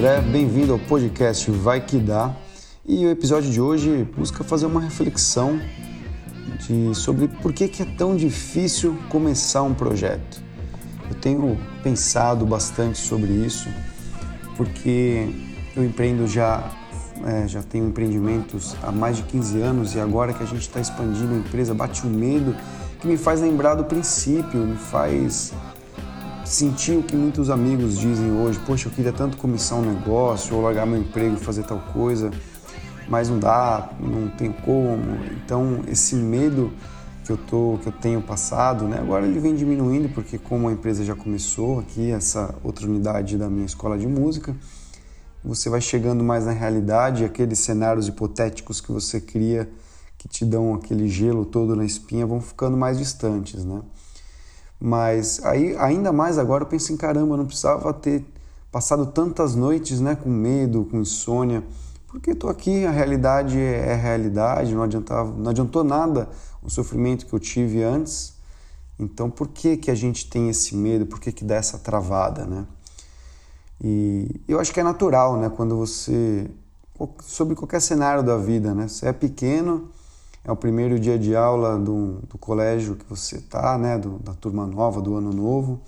André, bem-vindo ao podcast Vai Que Dá. E o episódio de hoje busca fazer uma reflexão de, sobre por que, que é tão difícil começar um projeto. Eu tenho pensado bastante sobre isso, porque eu empreendo já, é, já tenho empreendimentos há mais de 15 anos e agora que a gente está expandindo a empresa, bate um medo que me faz lembrar do princípio, me faz sentir o que muitos amigos dizem hoje, poxa, eu queria tanto começar um negócio ou largar meu emprego e fazer tal coisa, mas não dá, não tem como. Então, esse medo que eu tô, que eu tenho passado, né? Agora ele vem diminuindo porque como a empresa já começou aqui, essa outra unidade da minha escola de música, você vai chegando mais na realidade, aqueles cenários hipotéticos que você cria que te dão aquele gelo todo na espinha vão ficando mais distantes, né? Mas aí, ainda mais agora, eu penso em caramba, eu não precisava ter passado tantas noites né, com medo, com insônia, porque estou aqui, a realidade é a realidade, não, adiantava, não adiantou nada o sofrimento que eu tive antes. Então, por que, que a gente tem esse medo? Por que, que dá essa travada, né? E eu acho que é natural, né? Quando você... Sobre qualquer cenário da vida, né? Você é pequeno, é o primeiro dia de aula do, do colégio que você está, né, do, da turma nova, do ano novo,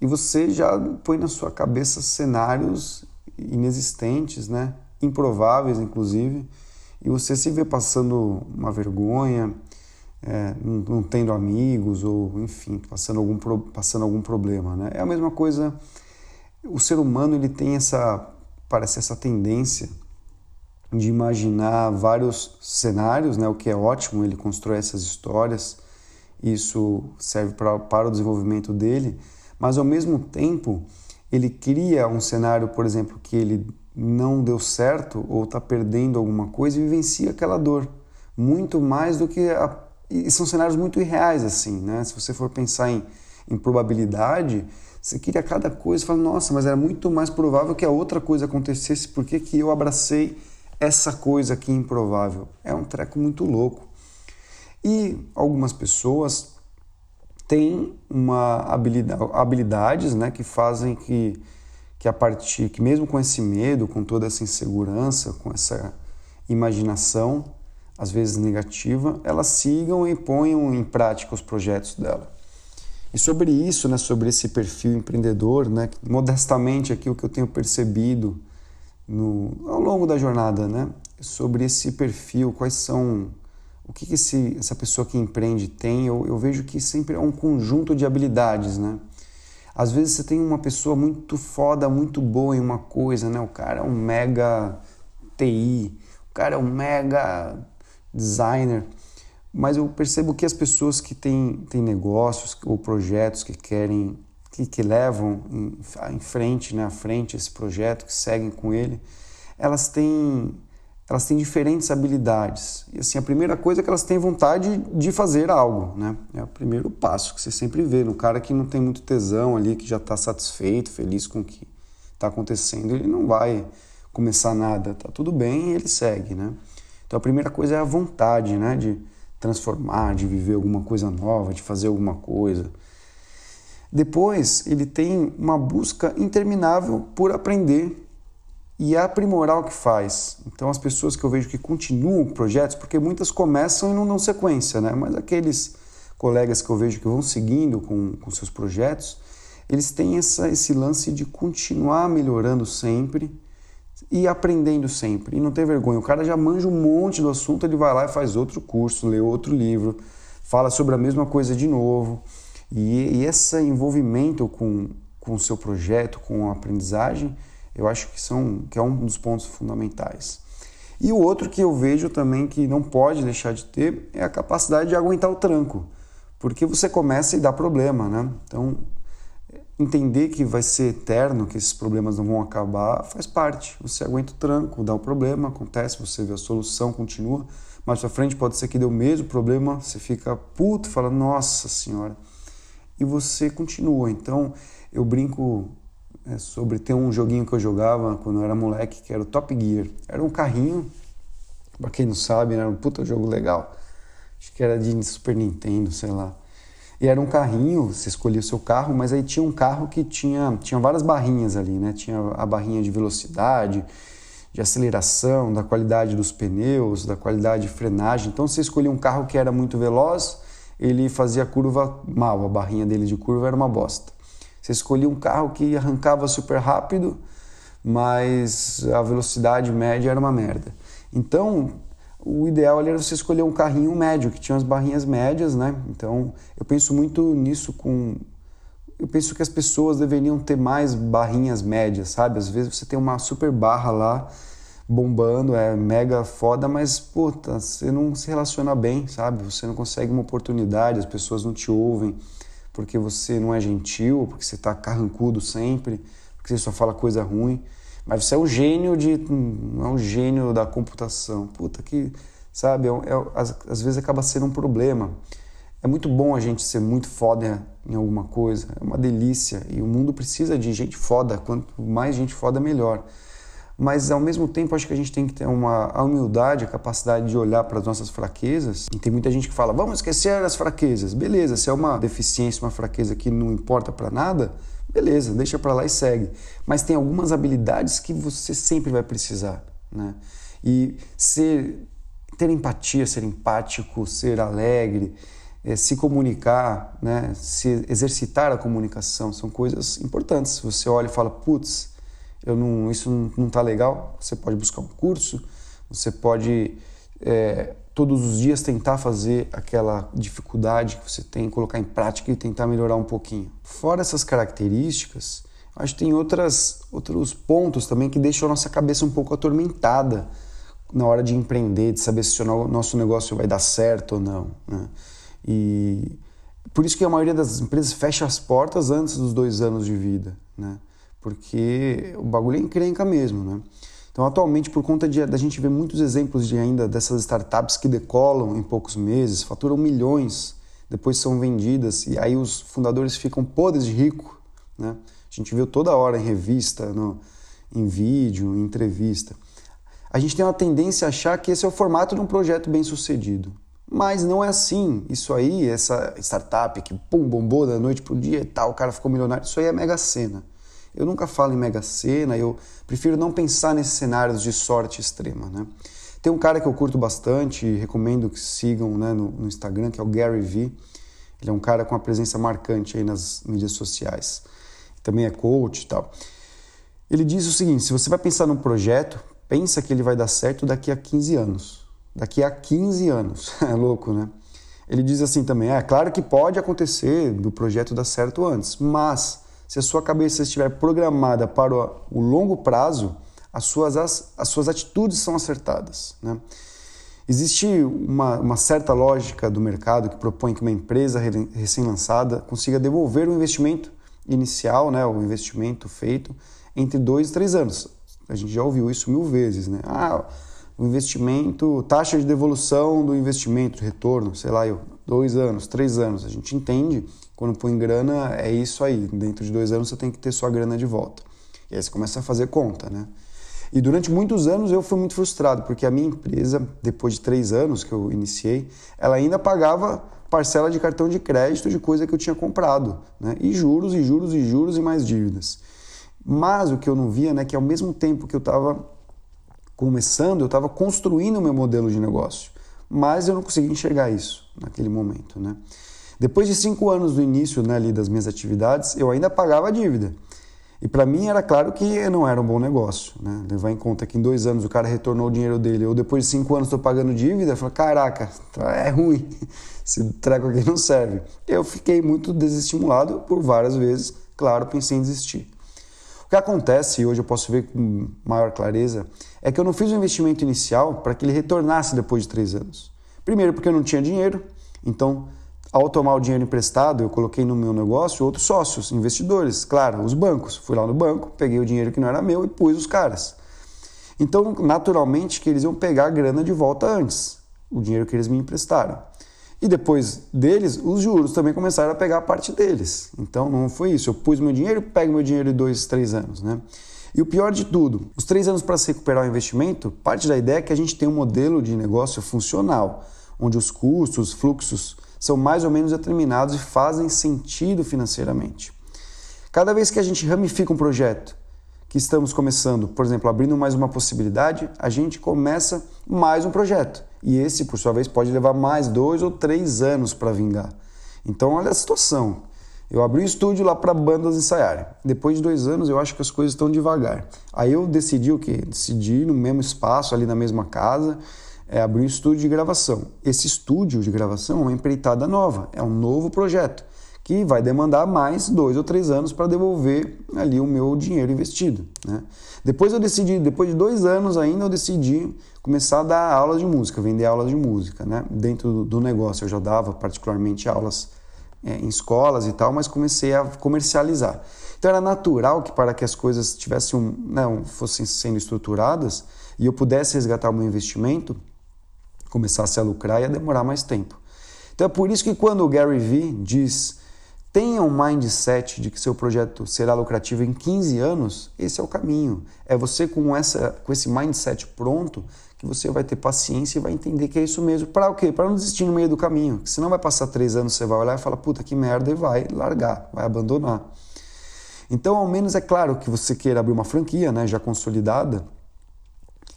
e você já põe na sua cabeça cenários inexistentes, né, improváveis inclusive, e você se vê passando uma vergonha, é, não, não, tendo amigos ou enfim passando algum passando algum problema, né? É a mesma coisa. O ser humano ele tem essa parece essa tendência de imaginar vários cenários, né, o que é ótimo, ele constrói essas histórias, isso serve pra, para o desenvolvimento dele, mas ao mesmo tempo ele cria um cenário, por exemplo, que ele não deu certo ou está perdendo alguma coisa e vivencia aquela dor, muito mais do que. A, e são cenários muito irreais, assim, né? Se você for pensar em, em probabilidade, você cria cada coisa e fala, nossa, mas era muito mais provável que a outra coisa acontecesse, por que, que eu abracei essa coisa aqui improvável. É um treco muito louco. E algumas pessoas têm uma habilidade, habilidades né, que fazem que, que a partir, que mesmo com esse medo, com toda essa insegurança, com essa imaginação, às vezes negativa, elas sigam e ponham em prática os projetos dela. E sobre isso, né, sobre esse perfil empreendedor, né, modestamente aqui o que eu tenho percebido no, ao longo da jornada, né? Sobre esse perfil, quais são o que, que esse, essa pessoa que empreende tem. Eu, eu vejo que sempre é um conjunto de habilidades, né? Às vezes você tem uma pessoa muito foda, muito boa em uma coisa, né? O cara é um mega TI, o cara é um mega designer, mas eu percebo que as pessoas que têm, têm negócios ou projetos que querem que, que levam em, em, frente, né, frente esse projeto, que seguem com ele, elas têm elas têm diferentes habilidades. E assim, a primeira coisa é que elas têm vontade de fazer algo, né? É o primeiro passo que você sempre vê no cara que não tem muito tesão ali, que já está satisfeito, feliz com o que está acontecendo, ele não vai começar nada, tá tudo bem ele segue, né? Então a primeira coisa é a vontade, né, de transformar, de viver alguma coisa nova, de fazer alguma coisa. Depois, ele tem uma busca interminável por aprender e aprimorar o que faz. Então, as pessoas que eu vejo que continuam projetos, porque muitas começam e não dão sequência, né? Mas aqueles colegas que eu vejo que vão seguindo com, com seus projetos, eles têm essa, esse lance de continuar melhorando sempre e aprendendo sempre. E não ter vergonha. O cara já manja um monte do assunto, ele vai lá e faz outro curso, lê outro livro, fala sobre a mesma coisa de novo. E, e esse envolvimento com, com o seu projeto, com a aprendizagem, eu acho que, são, que é um dos pontos fundamentais. E o outro que eu vejo também que não pode deixar de ter é a capacidade de aguentar o tranco, porque você começa e dá problema, né? Então, entender que vai ser eterno, que esses problemas não vão acabar, faz parte. Você aguenta o tranco, dá o problema, acontece, você vê a solução, continua. Mais pra frente pode ser que dê o mesmo problema, você fica puto, fala, nossa senhora e você continua. Então, eu brinco é, sobre ter um joguinho que eu jogava quando eu era moleque, que era o Top Gear. Era um carrinho, para quem não sabe, era um puta jogo legal. Acho que era de Super Nintendo, sei lá. E era um carrinho, você escolhia o seu carro, mas aí tinha um carro que tinha, tinha várias barrinhas ali, né? Tinha a barrinha de velocidade, de aceleração, da qualidade dos pneus, da qualidade de frenagem. Então você escolhia um carro que era muito veloz, ele fazia curva mal, a barrinha dele de curva era uma bosta. Você escolhia um carro que arrancava super rápido, mas a velocidade média era uma merda. Então, o ideal ali era você escolher um carrinho médio, que tinha as barrinhas médias, né? Então, eu penso muito nisso com... Eu penso que as pessoas deveriam ter mais barrinhas médias, sabe? Às vezes você tem uma super barra lá, bombando, é mega foda, mas, puta, você não se relaciona bem, sabe? Você não consegue uma oportunidade, as pessoas não te ouvem porque você não é gentil, porque você está carrancudo sempre, porque você só fala coisa ruim. Mas você é um gênio de. é um gênio da computação. Puta que. Sabe? É, é, às, às vezes acaba sendo um problema. É muito bom a gente ser muito foda em alguma coisa. É uma delícia. E o mundo precisa de gente foda. Quanto mais gente foda, melhor. Mas ao mesmo tempo, acho que a gente tem que ter uma a humildade, a capacidade de olhar para as nossas fraquezas. E tem muita gente que fala: vamos esquecer as fraquezas. Beleza, se é uma deficiência, uma fraqueza que não importa para nada, beleza, deixa para lá e segue. Mas tem algumas habilidades que você sempre vai precisar, né? E ser ter empatia, ser empático, ser alegre, é, se comunicar, né? se exercitar a comunicação são coisas importantes. Você olha e fala, putz, eu não, isso não está legal. Você pode buscar um curso, você pode é, todos os dias tentar fazer aquela dificuldade que você tem, colocar em prática e tentar melhorar um pouquinho. Fora essas características, acho que tem outras, outros pontos também que deixam a nossa cabeça um pouco atormentada na hora de empreender, de saber se o nosso negócio vai dar certo ou não. Né? E por isso que a maioria das empresas fecha as portas antes dos dois anos de vida, né? Porque o bagulho é encrenca mesmo. Né? Então, atualmente, por conta de, da gente ver muitos exemplos de ainda dessas startups que decolam em poucos meses, faturam milhões, depois são vendidas e aí os fundadores ficam podres de rico, né? A gente viu toda hora em revista, no, em vídeo, em entrevista. A gente tem uma tendência a achar que esse é o formato de um projeto bem sucedido. Mas não é assim. Isso aí, essa startup que pum, bombou da noite pro dia e tal, o cara ficou milionário, isso aí é mega cena. Eu nunca falo em mega sena, eu prefiro não pensar nesses cenários de sorte extrema, né? Tem um cara que eu curto bastante, recomendo que sigam né, no, no, Instagram, que é o Gary Vee. Ele é um cara com uma presença marcante aí nas mídias sociais. Também é coach e tal. Ele diz o seguinte: se você vai pensar num projeto, pensa que ele vai dar certo daqui a 15 anos. Daqui a 15 anos. É louco, né? Ele diz assim também: é claro que pode acontecer do projeto dar certo antes, mas se a sua cabeça estiver programada para o longo prazo, as suas, as, as suas atitudes são acertadas. Né? Existe uma, uma, certa lógica do mercado que propõe que uma empresa recém-lançada consiga devolver o investimento inicial, né, o investimento feito, entre dois e três anos. A gente já ouviu isso mil vezes. Né? Ah, o investimento, taxa de devolução do investimento, retorno, sei lá, eu, dois anos, três anos. A gente entende quando põe grana, é isso aí. Dentro de dois anos você tem que ter sua grana de volta. E aí você começa a fazer conta, né? E durante muitos anos eu fui muito frustrado, porque a minha empresa, depois de três anos que eu iniciei, ela ainda pagava parcela de cartão de crédito de coisa que eu tinha comprado, né? E juros, e juros, e juros, e mais dívidas. Mas o que eu não via, né, que ao mesmo tempo que eu estava começando, eu estava construindo o meu modelo de negócio. Mas eu não conseguia enxergar isso naquele momento, né? Depois de cinco anos do início né, ali das minhas atividades, eu ainda pagava a dívida. E para mim era claro que não era um bom negócio. Né? Levar em conta que em dois anos o cara retornou o dinheiro dele, ou depois de cinco anos estou pagando dívida, eu falei, caraca, é ruim, esse treco aqui não serve. Eu fiquei muito desestimulado por várias vezes, claro, pensei em desistir. O que acontece, e hoje eu posso ver com maior clareza, é que eu não fiz o investimento inicial para que ele retornasse depois de três anos. Primeiro, porque eu não tinha dinheiro, então ao tomar o dinheiro emprestado, eu coloquei no meu negócio outros sócios, investidores, claro, os bancos. Fui lá no banco, peguei o dinheiro que não era meu e pus os caras. Então, naturalmente, que eles iam pegar a grana de volta antes, o dinheiro que eles me emprestaram. E depois deles, os juros também começaram a pegar a parte deles. Então, não foi isso. Eu pus meu dinheiro, pego meu dinheiro em dois, três anos, né? E o pior de tudo, os três anos para se recuperar o investimento, parte da ideia é que a gente tem um modelo de negócio funcional, onde os custos, os fluxos são mais ou menos determinados e fazem sentido financeiramente. Cada vez que a gente ramifica um projeto que estamos começando, por exemplo, abrindo mais uma possibilidade, a gente começa mais um projeto. E esse, por sua vez, pode levar mais dois ou três anos para vingar. Então, olha a situação. Eu abri o estúdio lá para bandas ensaiarem. Depois de dois anos, eu acho que as coisas estão devagar. Aí eu decidi o quê? Decidi no mesmo espaço, ali na mesma casa, é, abrir um estúdio de gravação. Esse estúdio de gravação é uma empreitada nova, é um novo projeto que vai demandar mais dois ou três anos para devolver ali o meu dinheiro investido. Né? Depois eu decidi, depois de dois anos ainda, eu decidi começar a dar aulas de música, vender aulas de música. Né? Dentro do negócio eu já dava particularmente aulas é, em escolas e tal, mas comecei a comercializar. Então era natural que para que as coisas tivessem um, não, né, fossem sendo estruturadas e eu pudesse resgatar o meu investimento, começasse a lucrar ia demorar mais tempo. Então é por isso que quando o Gary Vee diz tenha um mindset de que seu projeto será lucrativo em 15 anos, esse é o caminho. É você com, essa, com esse mindset pronto que você vai ter paciência e vai entender que é isso mesmo. Para o quê? Para não desistir no meio do caminho. Senão vai passar três anos, você vai olhar e falar, puta que merda, e vai largar, vai abandonar. Então, ao menos é claro que você queira abrir uma franquia, né, já consolidada,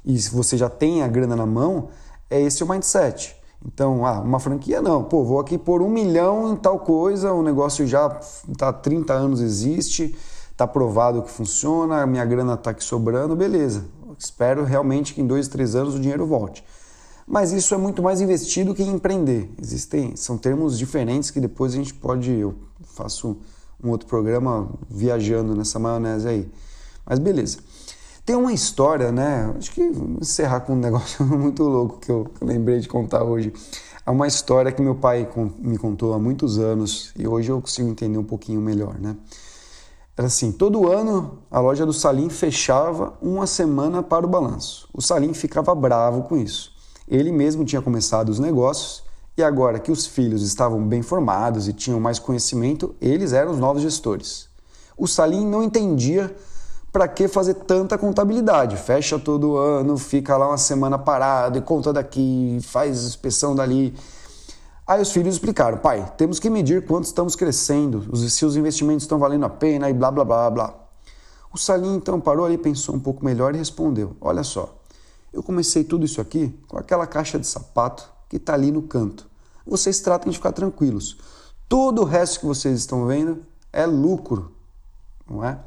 e se você já tem a grana na mão, é esse o mindset. Então, ah, uma franquia não, pô, vou aqui por um milhão em tal coisa, o negócio já está há 30 anos existe, está provado que funciona, minha grana está aqui sobrando, beleza. Espero realmente que em dois, três anos o dinheiro volte. Mas isso é muito mais investido que empreender. Existem, são termos diferentes que depois a gente pode, eu faço um outro programa viajando nessa maionese aí. Mas beleza. Tem uma história, né? Acho que vou encerrar com um negócio muito louco que eu, lembrei de contar hoje. É uma história que meu pai me contou há muitos anos e hoje eu consigo entender um pouquinho melhor, né? Era assim, todo ano a loja do Salim fechava uma semana para o balanço. O Salim ficava bravo com isso. Ele mesmo tinha começado os negócios e agora que os filhos estavam bem formados e tinham mais conhecimento, eles eram os novos gestores. O Salim não entendia para que fazer tanta contabilidade. Fecha todo ano, fica lá uma semana parado e conta daqui, faz inspeção dali. Aí os filhos explicaram: pai, temos que medir quanto estamos crescendo, se os investimentos estão valendo a pena e blá blá blá blá. O Salim então parou ali, pensou um pouco melhor e respondeu: Olha só, eu comecei tudo isso aqui com aquela caixa de sapato que está ali no canto. Vocês tratam de ficar tranquilos. Todo o resto que vocês estão vendo é lucro, não é?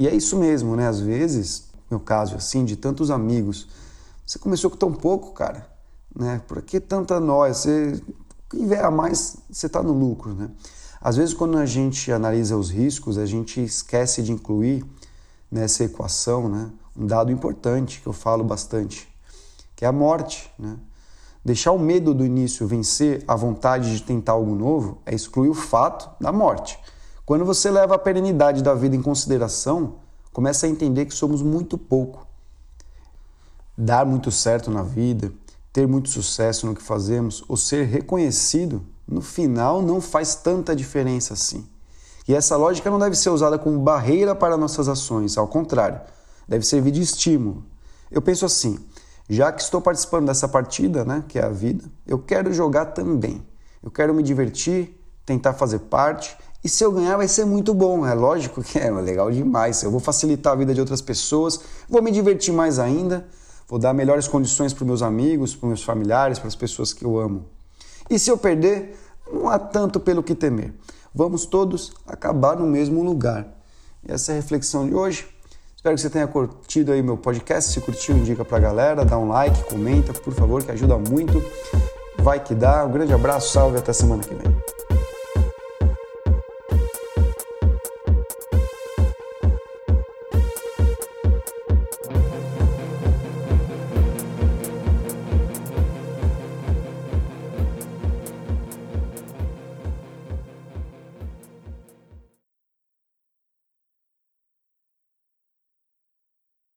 E é isso mesmo, né? Às vezes, meu caso assim, de tantos amigos, você começou com tão pouco, cara, né? Por que tanta nós? Você vier a mais, você está no lucro, né? Às vezes, quando a gente analisa os riscos, a gente esquece de incluir nessa equação né, um dado importante que eu falo bastante, que é a morte. Né? Deixar o medo do início vencer a vontade de tentar algo novo é excluir o fato da morte. Quando você leva a perenidade da vida em consideração, começa a entender que somos muito pouco. Dar muito certo na vida, ter muito sucesso no que fazemos ou ser reconhecido, no final não faz tanta diferença assim. E essa lógica não deve ser usada como barreira para nossas ações, ao contrário, deve servir de estímulo. Eu penso assim: já que estou participando dessa partida, né, que é a vida, eu quero jogar também. Eu quero me divertir, tentar fazer parte. E se eu ganhar, vai ser muito bom. É lógico que é legal demais. Eu vou facilitar a vida de outras pessoas, vou me divertir mais ainda vou dar melhores condições para meus amigos, para meus familiares, para as pessoas que eu amo. E se eu perder, não há tanto pelo que temer. Vamos todos acabar no mesmo lugar. E essa é a reflexão de hoje. Espero que você tenha curtido aí meu podcast. Se curtiu, indica para a galera, dá um like, comenta, por favor, que ajuda muito. Vai que dá. Um grande abraço, salve até semana que vem.